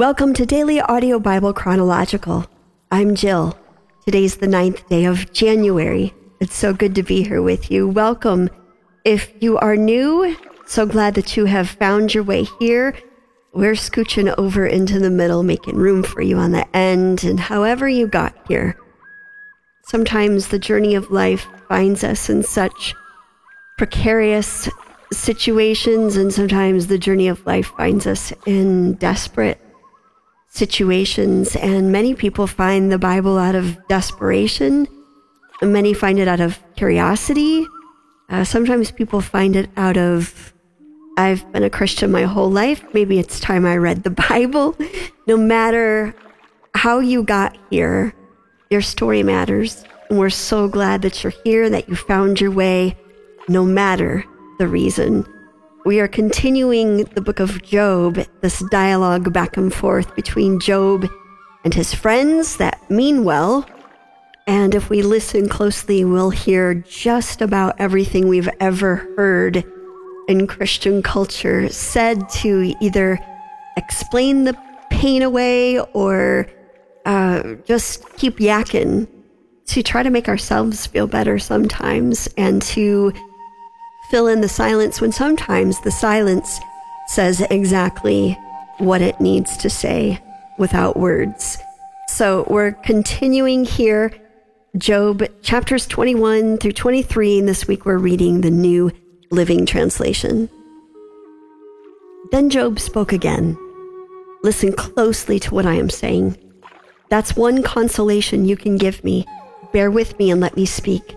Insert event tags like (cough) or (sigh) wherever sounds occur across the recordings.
Welcome to Daily Audio Bible Chronological. I'm Jill. Today's the ninth day of January. It's so good to be here with you. Welcome. If you are new, so glad that you have found your way here. We're scooching over into the middle, making room for you on the end, and however you got here. Sometimes the journey of life finds us in such precarious situations, and sometimes the journey of life finds us in desperate situations. And many people find the Bible out of desperation, many find it out of curiosity. Uh, sometimes people find it out of, I've been a Christian my whole life. Maybe it's time I read the (laughs) Bible. no matter how you got here, your story matters. And we're so glad that you're here, that you found your way, no matter the reason. We are continuing the book of Job, this dialogue back and forth between Job and his friends that mean well. And if we listen closely, we'll hear just about everything we've ever heard in Christian culture said to either explain the pain away or uh, just keep yakking to try to make ourselves feel better sometimes and to fill in the silence when sometimes the silence says exactly what it needs to say without words. So we're continuing here, Job chapters 21 through 23. And this week we're reading the New Living Translation. Then Job spoke again. Listen closely to what I am saying. That's one consolation you can give me. Bear with me and let me speak.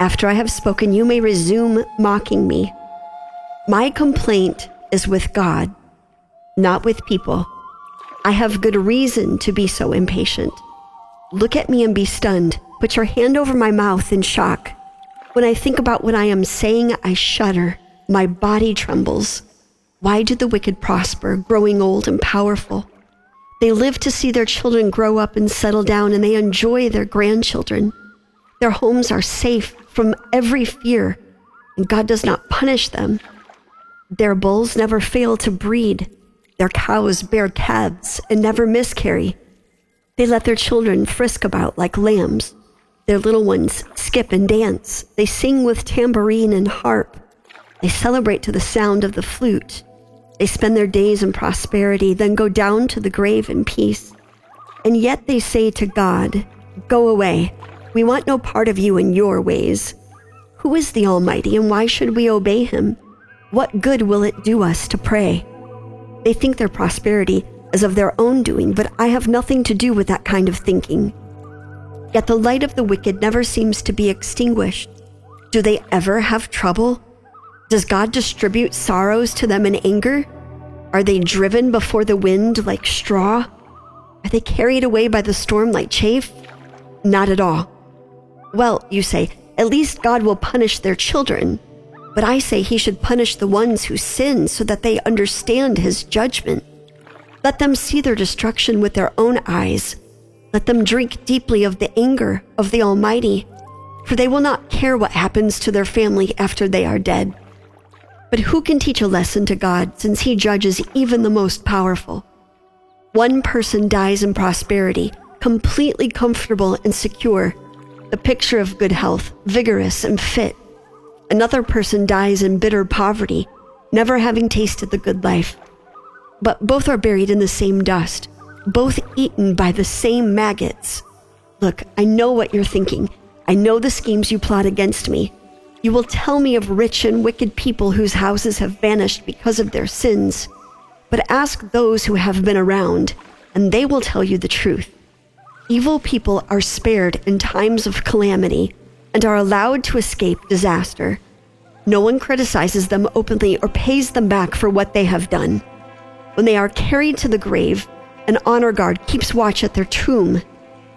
After I have spoken, you may resume mocking me. My complaint is with God, not with people. I have good reason to be so impatient. Look at me and be stunned. Put your hand over my mouth in shock. When I think about what I am saying, I shudder. My body trembles. Why do the wicked prosper, growing old and powerful? They live to see their children grow up and settle down, and they enjoy their grandchildren. Their homes are safe from every fear, and God does not punish them. Their bulls never fail to breed. Their cows bear calves and never miscarry. They let their children frisk about like lambs. Their little ones skip and dance. They sing with tambourine and harp. They celebrate to the sound of the flute. They spend their days in prosperity, then go down to the grave in peace. And yet they say to God, Go away. We want no part of you and your ways. Who is the Almighty, and why should we obey him? What good will it do us to pray? They think their prosperity is of their own doing, but I have nothing to do with that kind of thinking. Yet the light of the wicked never seems to be extinguished. Do they ever have trouble? Does God distribute sorrows to them in anger? Are they driven before the wind like straw? Are they carried away by the storm like chaff? Not at all. Well, you say, at least God will punish their children. But I say he should punish the ones who sin so that they understand his judgment. Let them see their destruction with their own eyes. Let them drink deeply of the anger of the Almighty, for they will not care what happens to their family after they are dead. But who can teach a lesson to God since he judges even the most powerful? One person dies in prosperity, completely comfortable and secure the picture of good health, vigorous and fit. Another person dies in bitter poverty, never having tasted the good life. But both are buried in the same dust, both eaten by the same maggots. Look, I know what you're thinking. I know the schemes you plot against me. You will tell me of rich and wicked people whose houses have vanished because of their sins. But ask those who have been around, and they will tell you the truth. Evil people are spared in times of calamity and are allowed to escape disaster. No one criticizes them openly or pays them back for what they have done. When they are carried to the grave, an honor guard keeps watch at their tomb.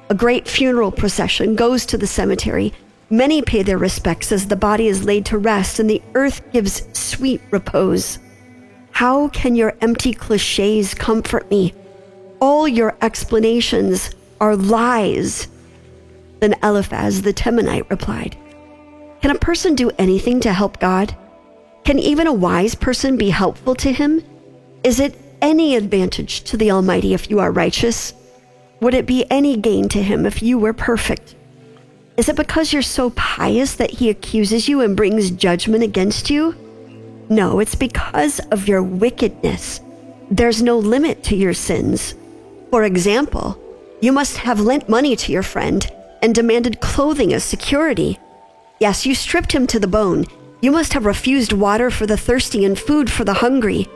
A great funeral procession goes to the cemetery. Many pay their respects as the body is laid to rest and the earth gives sweet repose. How can your empty cliches comfort me? All your explanations are lies. Then Eliphaz the Temanite replied, Can a person do anything to help God? Can even a wise person be helpful to him? Is it any advantage to the Almighty if you are righteous? Would it be any gain to him if you were perfect? Is it because you're so pious that he accuses you and brings judgment against you? No, it's because of your wickedness. There's no limit to your sins. For example, you must have lent money to your friend and demanded clothing as security. Yes, you stripped him to the bone. You must have refused water for the thirsty and food for the hungry.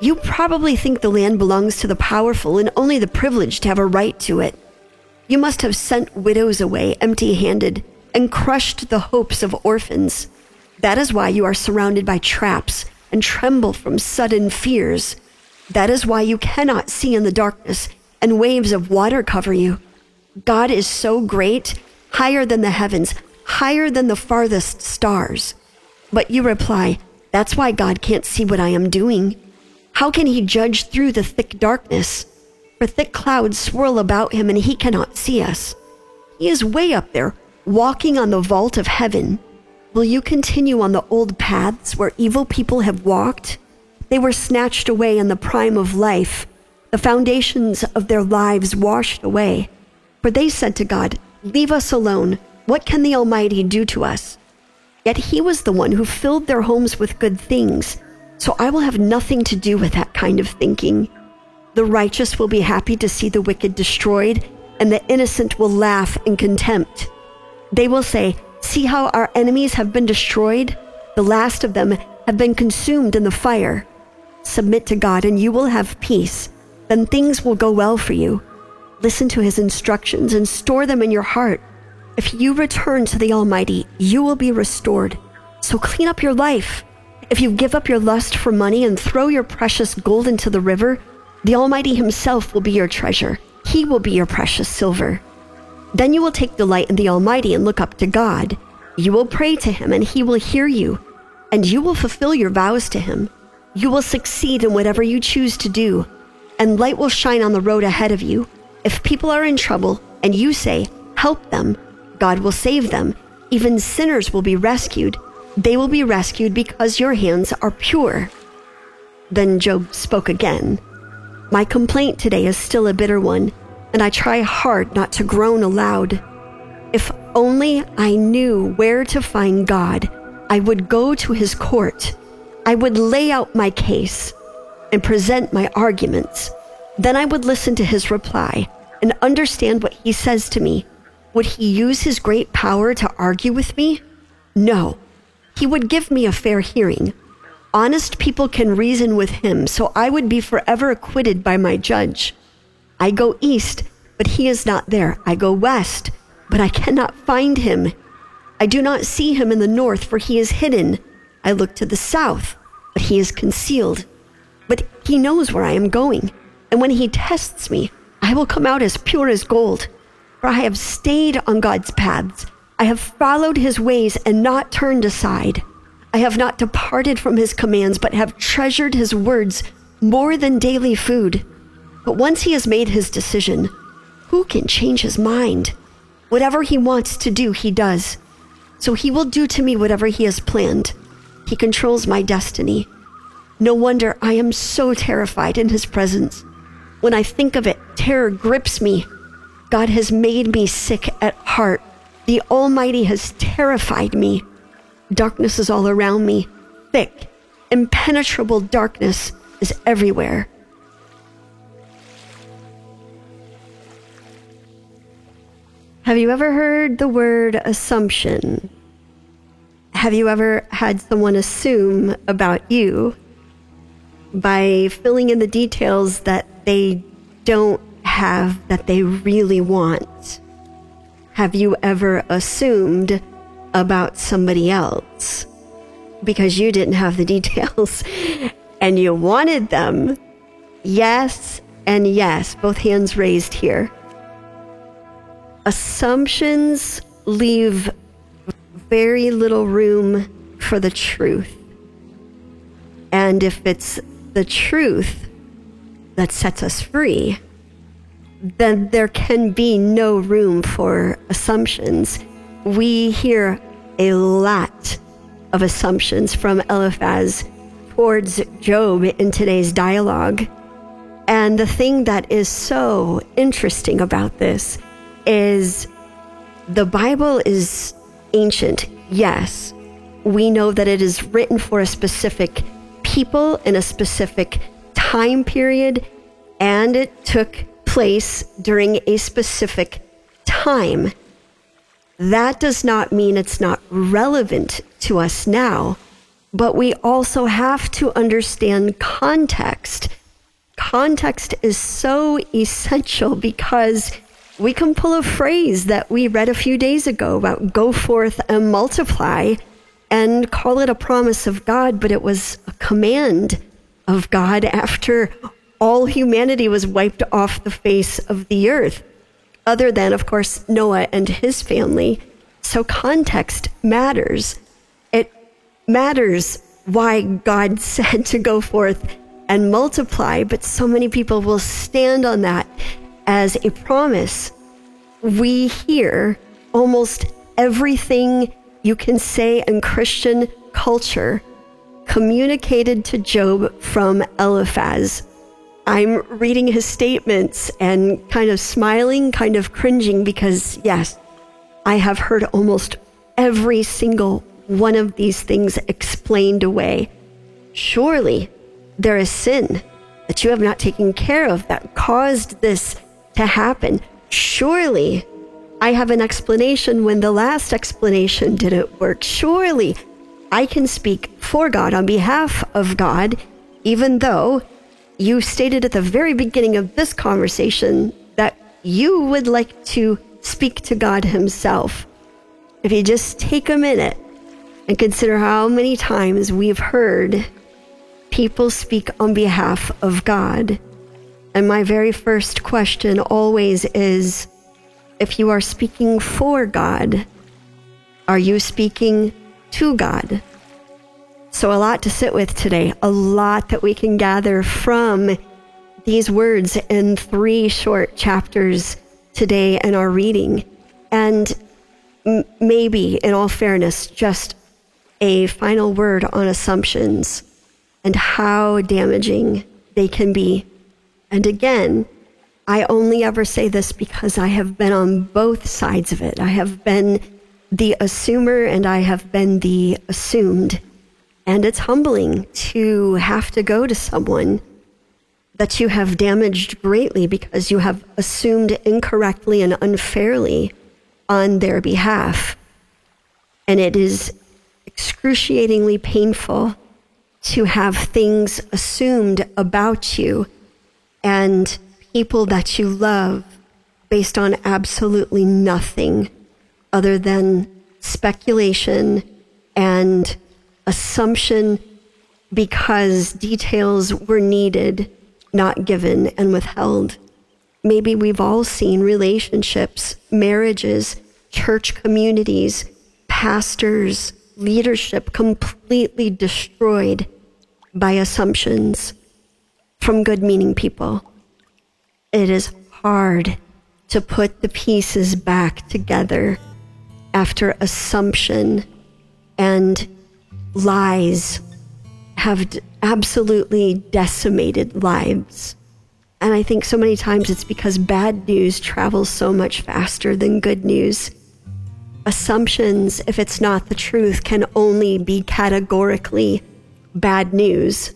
You probably think the land belongs to the powerful and only the privileged have a right to it. You must have sent widows away empty handed and crushed the hopes of orphans. That is why you are surrounded by traps and tremble from sudden fears. That is why you cannot see in the darkness and waves of water cover you. God is so great, higher than the heavens, higher than the farthest stars. But you reply, That's why God can't see what I am doing. How can he judge through the thick darkness? For thick clouds swirl about him and he cannot see us. He is way up there, walking on the vault of heaven. Will you continue on the old paths where evil people have walked? They were snatched away in the prime of life, the foundations of their lives washed away. For they said to God, Leave us alone. What can the Almighty do to us? Yet He was the one who filled their homes with good things. So I will have nothing to do with that kind of thinking. The righteous will be happy to see the wicked destroyed, and the innocent will laugh in contempt. They will say, See how our enemies have been destroyed? The last of them have been consumed in the fire. Submit to God, and you will have peace. Then things will go well for you. Listen to his instructions and store them in your heart. If you return to the Almighty, you will be restored. So clean up your life. If you give up your lust for money and throw your precious gold into the river, the Almighty Himself will be your treasure. He will be your precious silver. Then you will take delight in the Almighty and look up to God. You will pray to Him, and He will hear you, and you will fulfill your vows to Him. You will succeed in whatever you choose to do, and light will shine on the road ahead of you. If people are in trouble and you say, Help them, God will save them. Even sinners will be rescued. They will be rescued because your hands are pure. Then Job spoke again. My complaint today is still a bitter one and I try hard not to groan aloud. If only I knew where to find God, I would go to his court. I would lay out my case and present my arguments. Then I would listen to his reply and understand what he says to me. Would he use his great power to argue with me? No. He would give me a fair hearing. Honest people can reason with him, so I would be forever acquitted by my judge. I go east, but he is not there. I go west, but I cannot find him. I do not see him in the north, for he is hidden. I look to the south, but he is concealed. But he knows where I am going, and when he tests me, I will come out as pure as gold. For I have stayed on God's paths. I have followed his ways and not turned aside. I have not departed from his commands, but have treasured his words more than daily food. But once he has made his decision, who can change his mind? Whatever he wants to do, he does. So he will do to me whatever he has planned. He controls my destiny. No wonder I am so terrified in his presence. When I think of it, terror grips me. God has made me sick at heart. The Almighty has terrified me. Darkness is all around me. Thick, impenetrable darkness is everywhere. Have you ever heard the word assumption? Have you ever had someone assume about you by filling in the details that they don't have that they really want? Have you ever assumed about somebody else because you didn't have the (laughs) details and you wanted them? Yes, and yes, both hands raised here assumptions leave very little room for the truth. And if it's the truth that sets us free, then there can be no room for assumptions. We hear a lot of assumptions from Eliphaz towards Job in today's dialogue. And the thing that is so interesting about this is the Bible is ancient, yes. We know that it is written for a specific people in a specific time period, and it took place during a specific time. That does not mean it's not relevant to us now, but we also have to understand context. Context is so essential because we can pull a phrase that we read a few days ago about go forth and multiply and call it a promise of God, but it was a command of God after all humanity was wiped off the face of the earth, other than, of course, Noah and his family. So context matters. It matters why God (laughs) said to go forth and multiply, but so many people will stand on that as a promise. We hear almost everything you can say in Christian culture communicated to Job from Eliphaz. I'm reading his statements and kind of smiling, kind of cringing because, yes, I have heard almost every single one of these things explained away. Surely there is sin that you have not taken care of that caused this to happen. Surely I have an explanation when the last explanation didn't work. Surely I can speak for God on behalf of God, even though you stated at the very beginning of this conversation that you would like to speak to God Himself. If you just take a minute and consider how many times we've heard people speak on behalf of God. And my very first question always is if you are speaking for God, are you speaking to God? So, a lot to sit with today, a lot that we can gather from these words in three short chapters today in our reading. And m- maybe, in all fairness, just a final word on assumptions and how damaging they can be. And again, I only ever say this because I have been on both sides of it. I have been the assumer and I have been the assumed. And it's humbling to have to go to someone that you have damaged greatly because you have assumed incorrectly and unfairly on their behalf. And it is excruciatingly painful to have things assumed about you and people that you love based on absolutely nothing other than speculation and assumption because details were needed, not given, and withheld. Maybe we've all seen relationships, marriages, church communities, pastors, leadership completely destroyed by assumptions from good meaning people. It is hard to put the pieces back together after assumption and lies have absolutely decimated lives. And I think so many times it's because bad news travels so much faster than good news. Assumptions, if it's not the truth, can only be categorically bad news.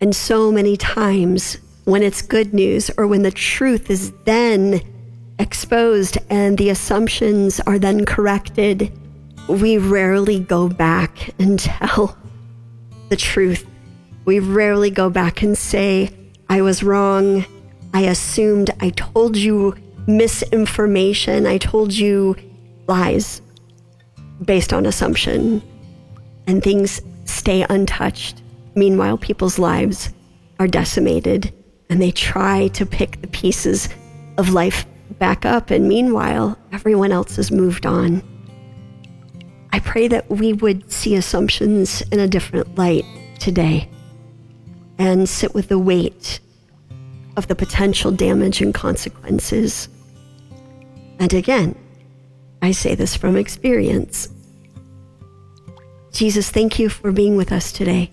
And so many times when it's good news or when the truth is then exposed and the assumptions are then corrected, we rarely go back and tell the truth. We rarely go back and say, I was wrong. I assumed. I told you misinformation. I told you lies based on assumption. And things stay untouched. Meanwhile, people's lives are decimated and they try to pick the pieces of life back up. And meanwhile, everyone else has moved on. I pray that we would see assumptions in a different light today and sit with the weight of the potential damage and consequences. And again, I say this from experience. Jesus, thank you for being with us today.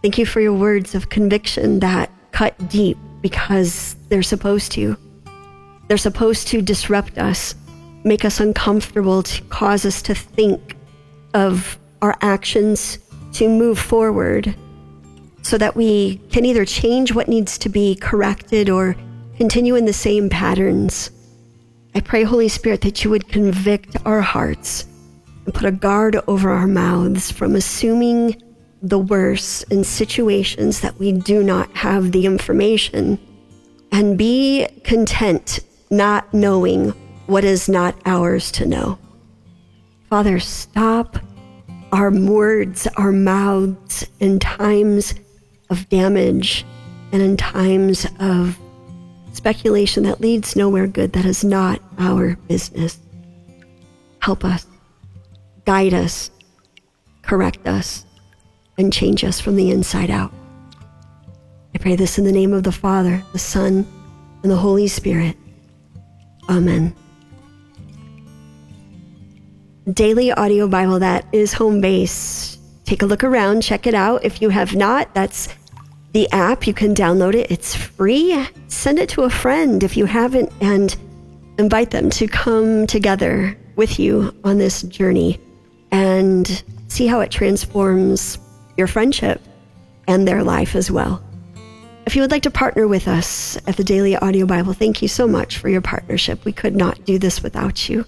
Thank you for your words of conviction that cut deep because they're supposed to. They're supposed to disrupt us, make us uncomfortable, to cause us to think of our actions, to move forward, so that we can either change what needs to be corrected or continue in the same patterns. I pray, Holy Spirit, that you would convict our hearts and put a guard over our mouths from assuming the worst in situations that we do not have the information and be content not knowing what is not ours to know. Father, stop our words, our mouths in times of damage and in times of speculation that leads nowhere good. That is not our business. Help us, guide us, correct us, and change us from the inside out. I pray this in the name of the Father, the Son, and the Holy Spirit. Amen. Daily audio Bible that is home base. Take a look around, check it out. If you have not, that's the app. You can download it, it's free. Send it to a friend if you haven't, and invite them to come together with you on this journey and see how it transforms your friendship and their life as well. If you would like to partner with us at the Daily Audio Bible, thank you so much for your partnership. We could not do this without you.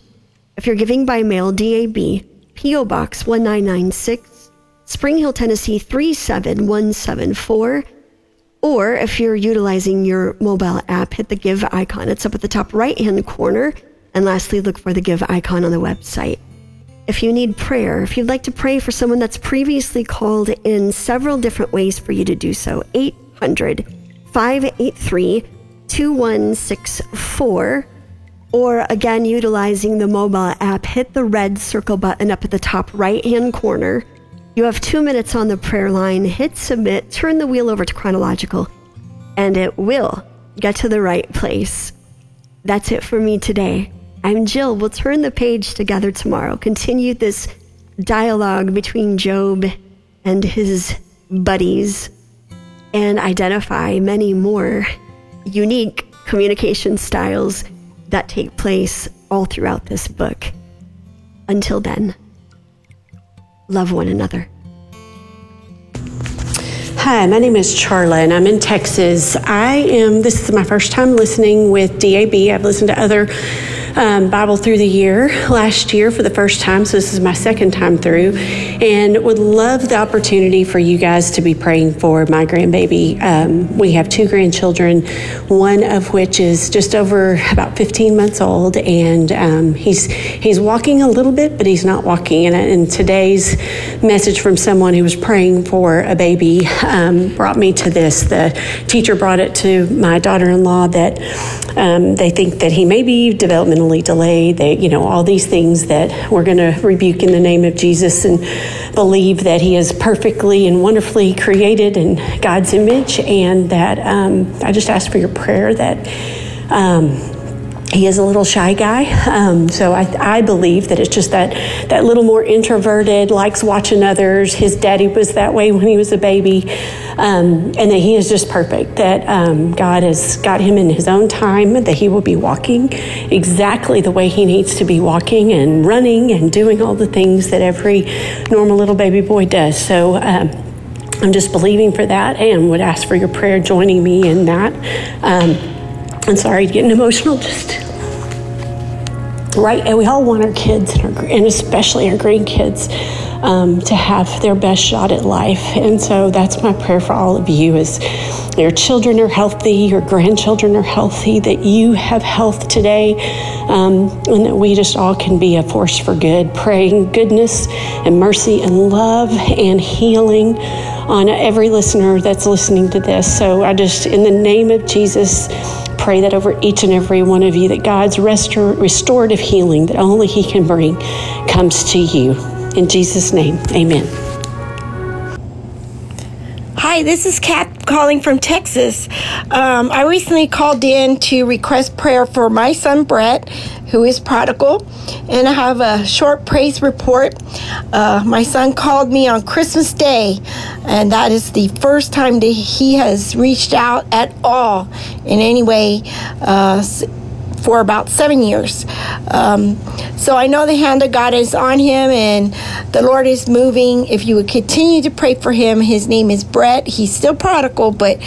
If you're giving by mail, DAB, P.O. Box 1996, Spring Hill, Tennessee 37174, or if you're utilizing your mobile app, hit the Give icon. It's up at the top right hand corner. And lastly, look for the Give icon on the website. If you need prayer, if you'd like to pray for someone that's previously called in several different ways for you to do so, 800 583 2164. Or again, utilizing the mobile app, hit the red circle button up at the top right hand corner. You have two minutes on the prayer line. Hit submit, turn the wheel over to chronological, and it will get to the right place. That's it for me today. I'm Jill. We'll turn the page together tomorrow. Continue this dialogue between Job and his buddies and identify many more unique communication styles that take place all throughout this book. Until then, love one another. Hi, my name is Charla and I'm in Texas. I am, this is my first time listening with DAB. I've listened to other um, Bible through the year last year for the first time, so this is my second time through, and would love the opportunity for you guys to be praying for my grandbaby. Um, we have two grandchildren, one of which is just over about 15 months old, and um, he's he's walking a little bit, but he's not walking. And, and today's message from someone who was praying for a baby um, brought me to this. The teacher brought it to my daughter-in-law that um, they think that he may be developmentally delayed. They, you know, all these things that we're going to rebuke in the name of Jesus and believe that He is perfectly and wonderfully created in God's image. And that um, I just ask for your prayer that. Um, he is a little shy guy, um, so I, I, believe that it's just that that little more introverted, likes watching others. His daddy was that way when he was a baby, um, and that he is just perfect. That um, God has got him in His own time. That he will be walking exactly the way he needs to be walking and running and doing all the things that every normal little baby boy does. So. Um, I'm just believing for that and would ask for your prayer joining me in that. I'm sorry, getting emotional. Just right, and we all want our kids and, our, and especially our grandkids um, to have their best shot at life. And so that's my prayer for all of you: is your children are healthy, your grandchildren are healthy, that you have health today, um, and that we just all can be a force for good, praying goodness and mercy and love and healing on every listener that's listening to this. So I just, in the name of Jesus pray that over each and every one of you, that God's restor- restorative healing that only He can bring comes to you. In Jesus' name, amen. Hi, this is Kat calling from Texas. Um, I recently called in to request prayer for my son Brett, who is prodigal. And I have a short praise report. Uh, my son called me on Christmas Day, and that is the first time that he has reached out at all in any way. Uh, for about seven years. Um, so I know the hand of God is on him and the Lord is moving. If you would continue to pray for him, his name is Brett. He's still prodigal, but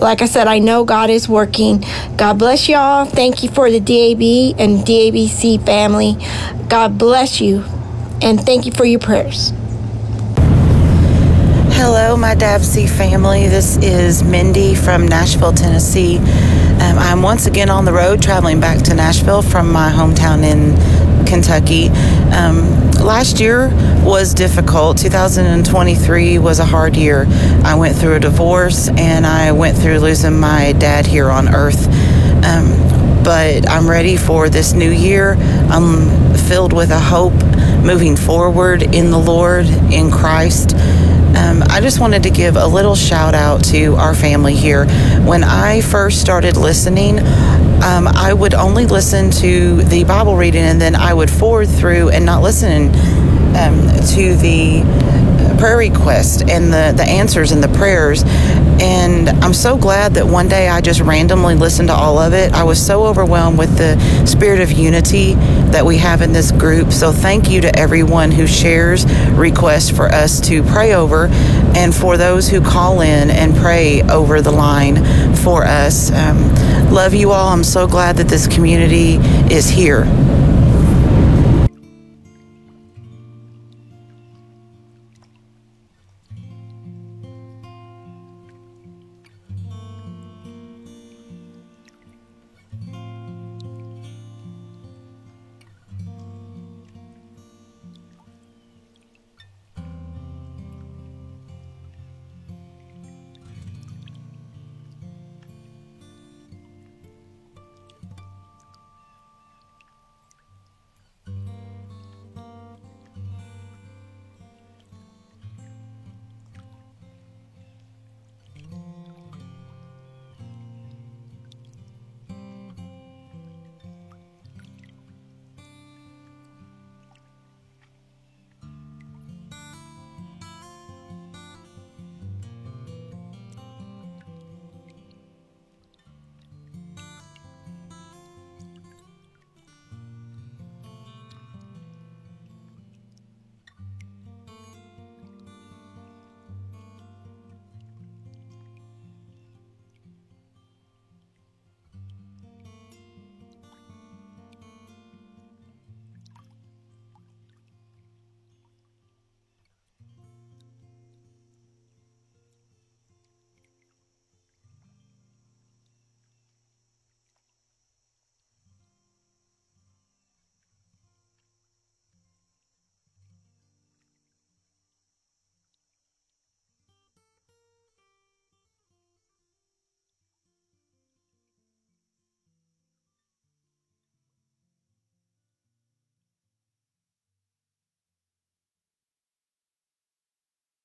like I said, I know God is working. God bless y'all. Thank you for the DAB and DABC family. God bless you and thank you for your prayers. Hello, my DABC family. This is Mindy from Nashville, Tennessee. Um, I'm once again on the road traveling back to Nashville from my hometown in Kentucky. Um, last year was difficult. 2023 was a hard year. I went through a divorce and I went through losing my dad here on earth. Um, but I'm ready for this new year. I'm filled with a hope moving forward in the Lord, in Christ. Um, I just wanted to give a little shout out to our family here. When I first started listening, um, I would only listen to the Bible reading and then I would forward through and not listen um, to the prayer request and the, the answers and the prayers. And I'm so glad that one day I just randomly listened to all of it. I was so overwhelmed with the spirit of unity that we have in this group. So thank you to everyone who shares requests for us to pray over and for those who call in and pray over the line for us. Um, love you all. I'm so glad that this community is here.